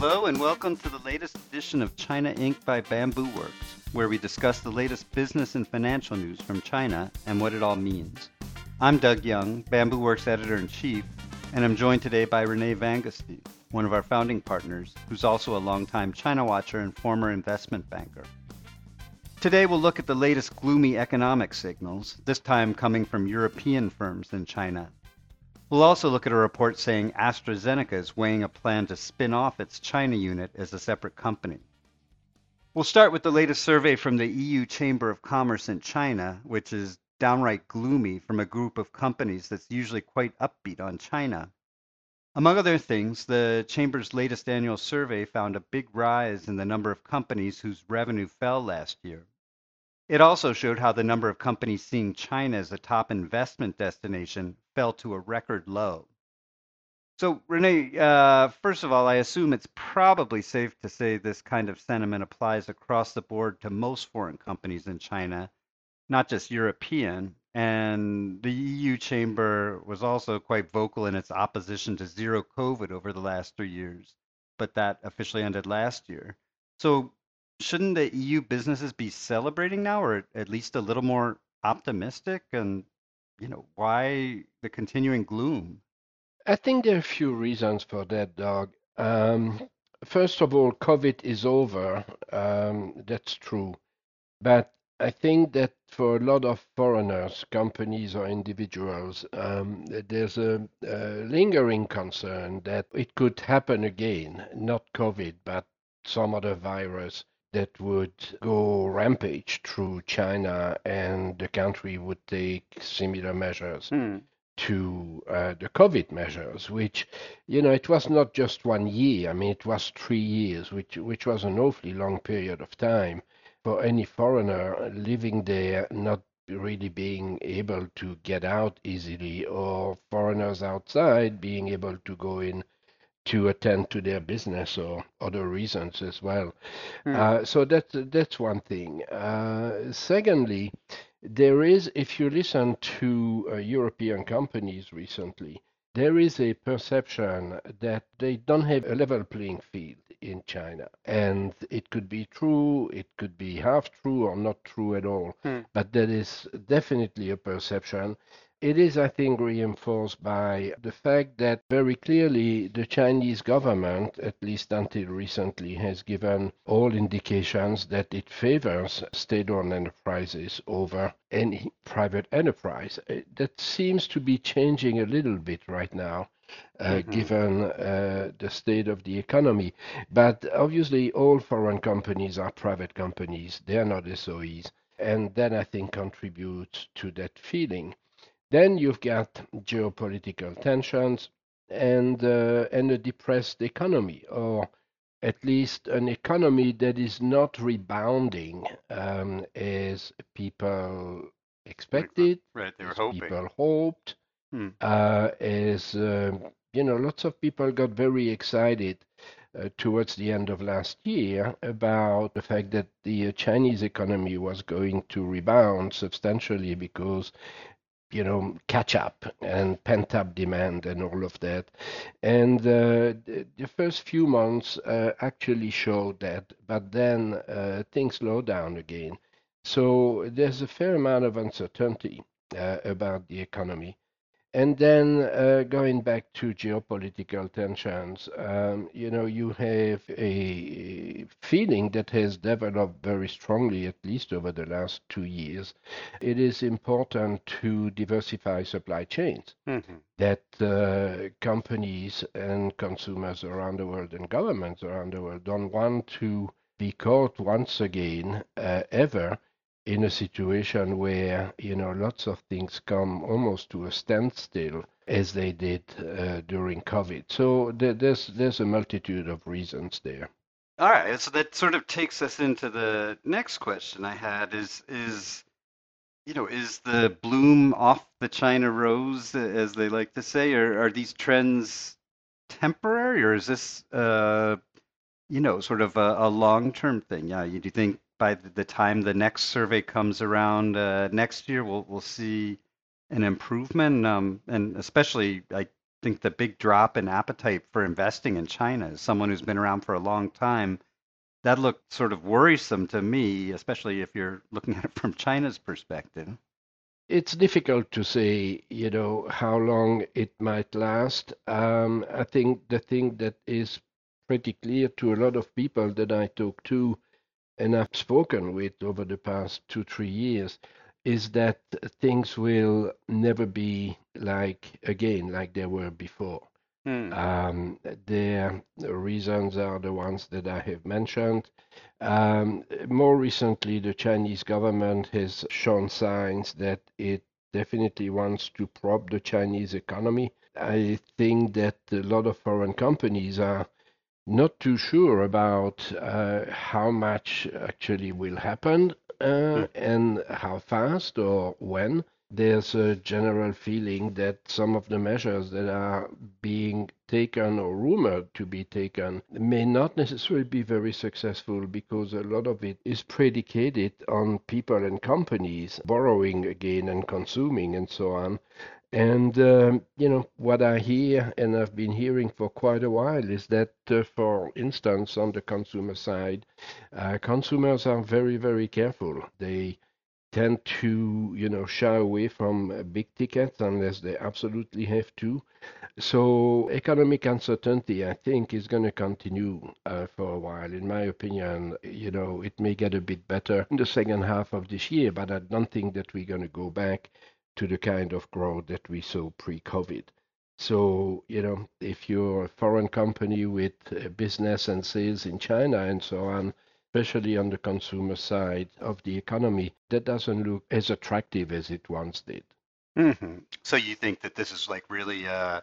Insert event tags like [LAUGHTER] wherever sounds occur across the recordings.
Hello, and welcome to the latest edition of China Inc. by Bamboo Works, where we discuss the latest business and financial news from China and what it all means. I'm Doug Young, Bamboo Works editor in chief, and I'm joined today by Rene Vanguestaine, one of our founding partners, who's also a longtime China watcher and former investment banker. Today we'll look at the latest gloomy economic signals, this time coming from European firms in China. We'll also look at a report saying AstraZeneca is weighing a plan to spin off its China unit as a separate company. We'll start with the latest survey from the EU Chamber of Commerce in China, which is downright gloomy from a group of companies that's usually quite upbeat on China. Among other things, the Chamber's latest annual survey found a big rise in the number of companies whose revenue fell last year. It also showed how the number of companies seeing China as a top investment destination fell to a record low. So, Rene, uh, first of all, I assume it's probably safe to say this kind of sentiment applies across the board to most foreign companies in China, not just European. And the EU chamber was also quite vocal in its opposition to zero COVID over the last three years, but that officially ended last year. So, shouldn't the EU businesses be celebrating now, or at least a little more optimistic? And you know, why the continuing gloom? I think there are a few reasons for that, Doug. Um, first of all, COVID is over. Um, that's true. But I think that for a lot of foreigners, companies or individuals, um, there's a, a, lingering concern that it could happen again, not COVID, but some other virus that would go rampage through China and the country would take similar measures. Hmm. To uh, the COVID measures, which, you know, it was not just one year. I mean, it was three years, which which was an awfully long period of time for any foreigner living there, not really being able to get out easily, or foreigners outside being able to go in to attend to their business or other reasons as well. Mm. Uh, so that's that's one thing. Uh, secondly, there is, if you listen to uh, European companies recently, there is a perception that they don't have a level playing field in China. And it could be true, it could be half true, or not true at all. Hmm. But that is definitely a perception. It is, I think, reinforced by the fact that very clearly the Chinese government, at least until recently, has given all indications that it favors state owned enterprises over any private enterprise. Uh, that seems to be changing a little bit right now. Uh, mm-hmm. given uh, the state of the economy. But obviously, all foreign companies are private companies, they are not SOEs. And that, I think, contributes to that feeling. Then you've got geopolitical tensions and uh, and a depressed economy, or at least an economy that is not rebounding um, as people expected, [LAUGHS] right? They were hoping. People hoped, hmm. uh, as uh, you know, lots of people got very excited uh, towards the end of last year about the fact that the Chinese economy was going to rebound substantially because you know, catch up and pent up demand and all of that. And uh, the, first few months uh, actually showed that, but then uh, things slowed down again. So there's a fair amount of uncertainty uh, about the economy. And then uh, going back to geopolitical tensions, um, you know, you have a feeling that has developed very strongly, at least over the last two years. It is important to diversify supply chains. Mm-hmm. That uh, companies and consumers around the world and governments around the world don't want to be caught once again, uh, ever, in a situation where you know lots of things come almost to a standstill as they did uh, during COVID. So there's there's a multitude of reasons there. All right, so that sort of takes us into the next question I had is is you know is the bloom off the China rose as they like to say, or are these trends temporary, or is this uh, you know sort of a, a long term thing? Yeah, you do think by the time the next survey comes around uh, next year, we'll we'll see an improvement, um, and especially I think the big drop in appetite for investing in China, as someone who's been around for a long time, that looked sort of worrisome to me, especially if you're looking at it from China's perspective. It's difficult to say, you know, how long it might last. Um, I think the thing that is pretty clear to a lot of people that I talk to and I've spoken with over the past two, three years is that things will never be like again like they were before. Hmm. Um, the reasons are the ones that I have mentioned. Um, more recently, the Chinese government has shown signs that it definitely wants to prop the Chinese economy. I think that a lot of foreign companies are not too sure about uh, how much actually will happen uh, mm. and how fast or when. There's a general feeling that some of the measures that are being taken or rumored to be taken may not necessarily be very successful because a lot of it is predicated on people and companies borrowing again and consuming and so on. And, um, you know, what I hear and I've been hearing for quite a while is that, uh, for instance, on the consumer side, uh, consumers are very, very careful. They tend to, you know, shy away from uh, big tickets unless they absolutely have to. So economic uncertainty, I think, is going to continue uh, for a while. In my opinion, you know, it may get a bit better in the second half of this year, but I don't think that we're going to go back to the kind of growth that we saw pre-COVID. So, you know, if you're a foreign company with business and sales in China and so on, especially on the consumer side of the economy, that doesn't look as attractive as it once did. Mm-hmm. So you think that this is like really a,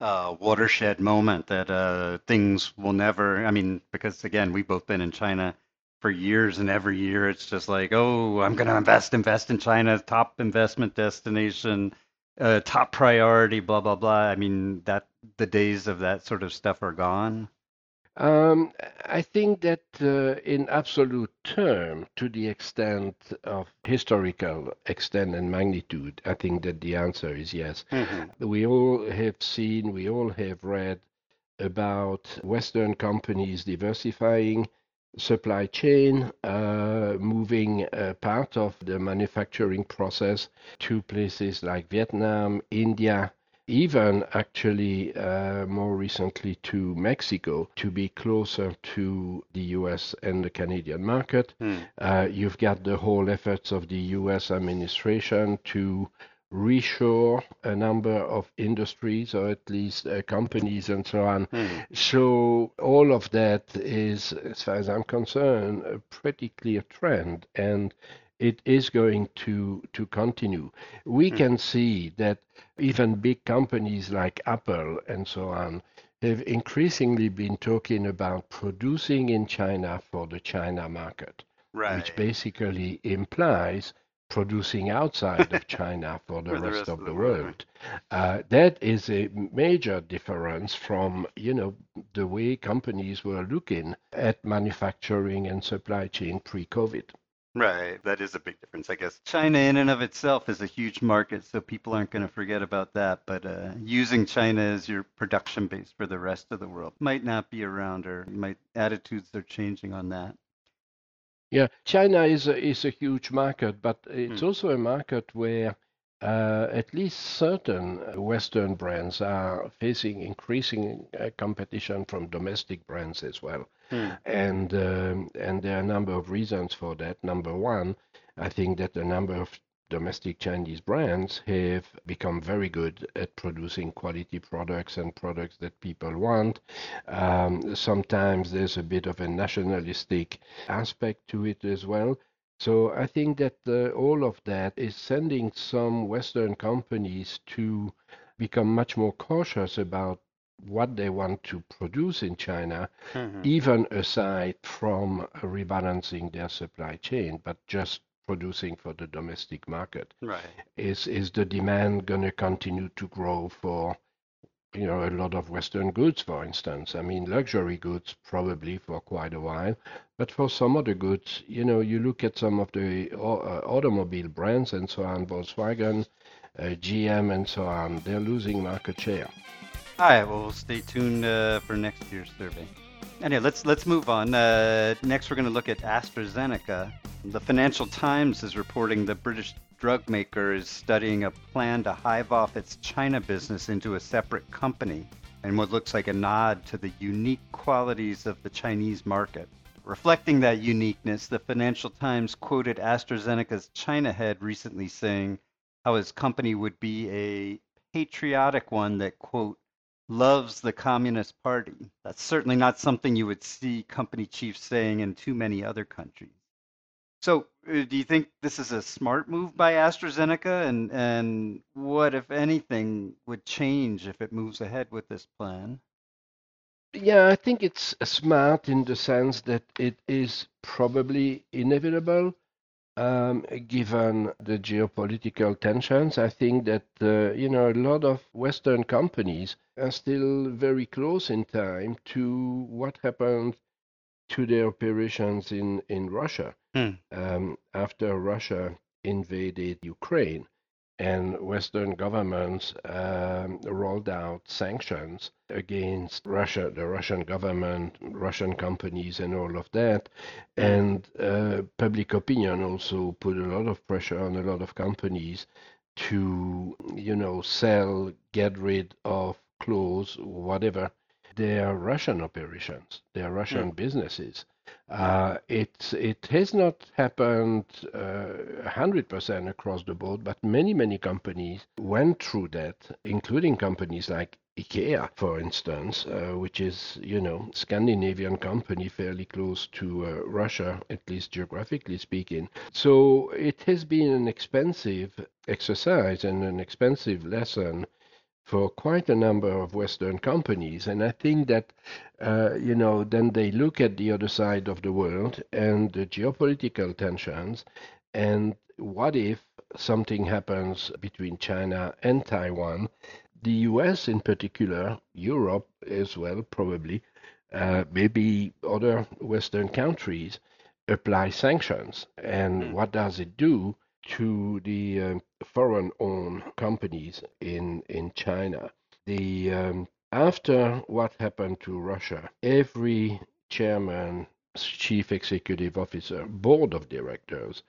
a watershed moment that uh, things will never, I mean, because again, we've both been in China for years and every year it's just like oh i'm going to invest invest in china top investment destination uh, top priority blah blah blah i mean that the days of that sort of stuff are gone um, I think that uh, in absolute term, to the extent of historical extent and magnitude, I think that the answer is yes. Mm-hmm. We all have seen, we all have read about Western companies diversifying supply chain, uh, moving part of the manufacturing process to places like Vietnam, India, even actually uh, more recently to Mexico to be closer to the US and the Canadian market. Mm. Uh, you've got the whole efforts of the US administration to reshore a number of industries or at least uh, companies and so on. Mm. So all of that is, as far as I'm concerned, a pretty clear trend, and it is going to to continue. We mm. can see that even big companies like Apple and so on have increasingly been talking about producing in China for the China market, right. which basically implies producing outside of [LAUGHS] China for the, rest, the rest, of, the, world. world. Uh, that is a major difference from, you know, the way companies were looking at manufacturing and supply chain pre-COVID. Right, that is a big difference, I guess. China, in and of itself, is a huge market, so people aren't going to forget about that. But uh, using China as your production base for the rest of the world might not be around, or might attitudes are changing on that. Yeah, China is a, is a huge market, but it's mm. also a market where uh, at least certain Western brands are facing increasing uh, competition from domestic brands as well. Mm. And um, and there are a number of reasons for that. Number one, I think that a number of domestic Chinese brands have become very good at producing quality products and products that people want. Um, sometimes there's a bit of a nationalistic aspect to it as well. So I think that uh, all of that is sending some Western companies to become much more cautious about what they want to produce in China, mm-hmm. even aside from rebalancing their supply chain, but just producing for the domestic market. Right. Is is the demand going to continue to grow for you know a lot of Western goods, for instance? I mean, luxury goods probably for quite a while, but for some other goods, you know, you look at some of the uh, automobile brands and so on, Volkswagen, uh, GM, and so on, they're losing market share. All right, well, we'll stay tuned uh, for next year's survey. Anyway, let's let's move on. Uh, next, we're going to look at AstraZeneca. The Financial Times is reporting the British drug maker is studying a plan to hive off its China business into a separate company, and what looks like a nod to the unique qualities of the Chinese market. Reflecting that uniqueness, the Financial Times quoted AstraZeneca's China head recently saying how his company would be a patriotic one that, quote, loves the Communist Party. That's certainly not something you would see company chiefs saying in too many other countries. So, uh, do you think this is a smart move by AstraZeneca? And, and what, if anything, would change if it moves ahead with this plan? Yeah, I think it's smart in the sense that it is probably inevitable um, given the geopolitical tensions, I think that uh, you know a lot of Western companies are still very close in time to what happened to their operations in in Russia hmm. um, after Russia invaded Ukraine and Western governments um, rolled out sanctions against Russia, the Russian government, Russian companies, and all of that. And uh, public opinion also put a lot of pressure on a lot of companies to, you know, sell, get rid of, close, whatever, their Russian operations, their Russian mm. businesses. Uh, it, it has not happened uh, 100% across the board, but many, many companies went through that, including companies like IKEA, for instance, uh, which is, you know, Scandinavian company fairly close to uh, Russia, at least geographically speaking. So it has been an expensive exercise and an expensive lesson for quite a number of Western companies. And I think that, uh, you know, then they look at the other side of the world and the geopolitical tensions. And what if something happens between China and Taiwan? The US in particular, Europe as well, probably, uh, maybe other Western countries apply sanctions. And mm. what does it do? to the um, foreign-owned companies in in China. The um, after what happened to Russia, every chairman, chief executive officer, board of directors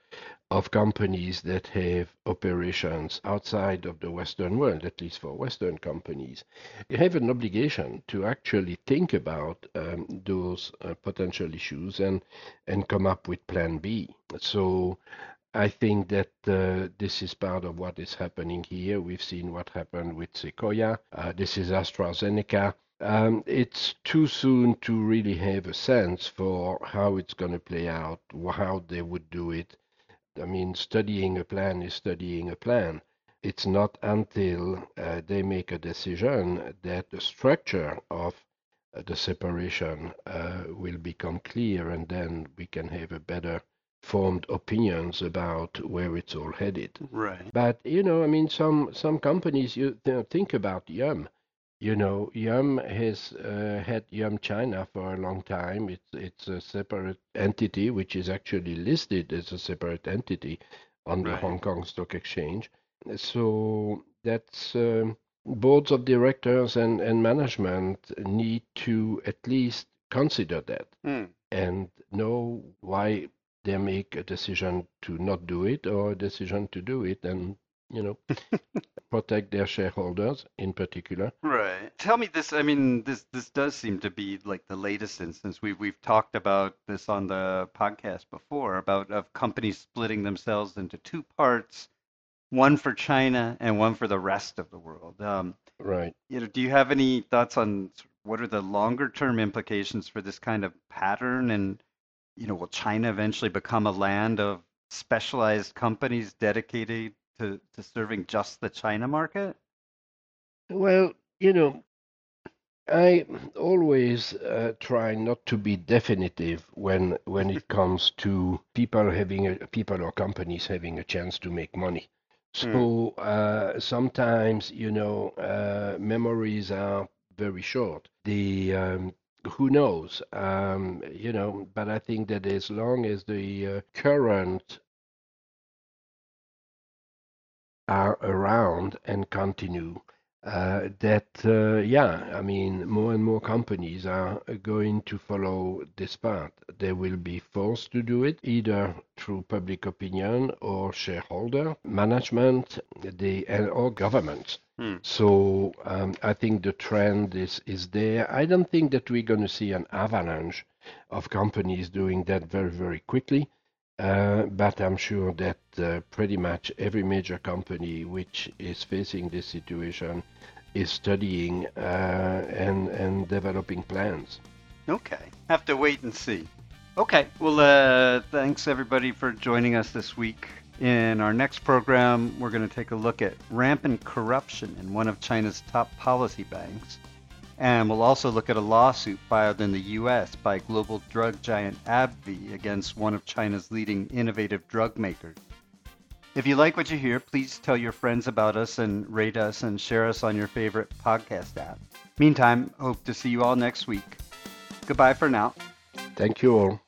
of companies that have operations outside of the Western world, at least for Western companies, have an obligation to actually think about um, those uh, potential issues and and come up with Plan B. So I think that uh, this is part of what is happening here. We've seen what happened with Sequoia. Uh, this is AstraZeneca. Um, it's too soon to really have a sense for how it's going to play out, how they would do it. I mean, studying a plan is studying a plan. It's not until uh, they make a decision that the structure of uh, the separation uh, will become clear, and then we can have a better formed opinions about where it's all headed. Right. But you know, I mean, some some companies you, you know, think about Yum. You know, Yum has uh, had Yum China for a long time. It's it's a separate entity which is actually listed as a separate entity on the right. Hong Kong Stock Exchange. So that's um, boards of directors and, and management need to at least consider that mm. and know why they make a decision to not do it or a decision to do it and you know [LAUGHS] protect their shareholders in particular. Right. Tell me this i mean this this does seem to be like the latest instance. We've we've talked about this on the podcast before about of companies splitting themselves into two parts one for china and one for the rest of the world. Um, right. you know do you have any thoughts on what are the longer term implications for this kind of pattern and you know, will China eventually become a land of specialized companies dedicated to, to serving just the China market? Well, you know, I always uh, try not to be definitive when when it comes to people having a, people or companies having a chance to make money. Hmm. So mm. uh, sometimes you know uh, memories are very short. The um, who knows? Um, you know, but I think that as long as the uh, current are around and continue, uh, that, uh, yeah, I mean, more and more companies are going to follow this path. They will be forced to do it either through public opinion or shareholder management, they, or government. Hmm. So um, I think the trend is, is there. I don't think that we're going to see an avalanche of companies doing that very, very quickly. Uh, but I'm sure that uh, pretty much every major company which is facing this situation is studying uh, and and developing plans. Okay, have to wait and see. Okay, well, uh, thanks everybody for joining us this week. In our next program, we're going to take a look at rampant corruption in one of China's top policy banks. And we'll also look at a lawsuit filed in the U.S. by global drug giant AbbVie against one of China's leading innovative drug makers. If you like what you hear, please tell your friends about us and rate us and share us on your favorite podcast app. Meantime, hope to see you all next week. Goodbye for now. Thank you all.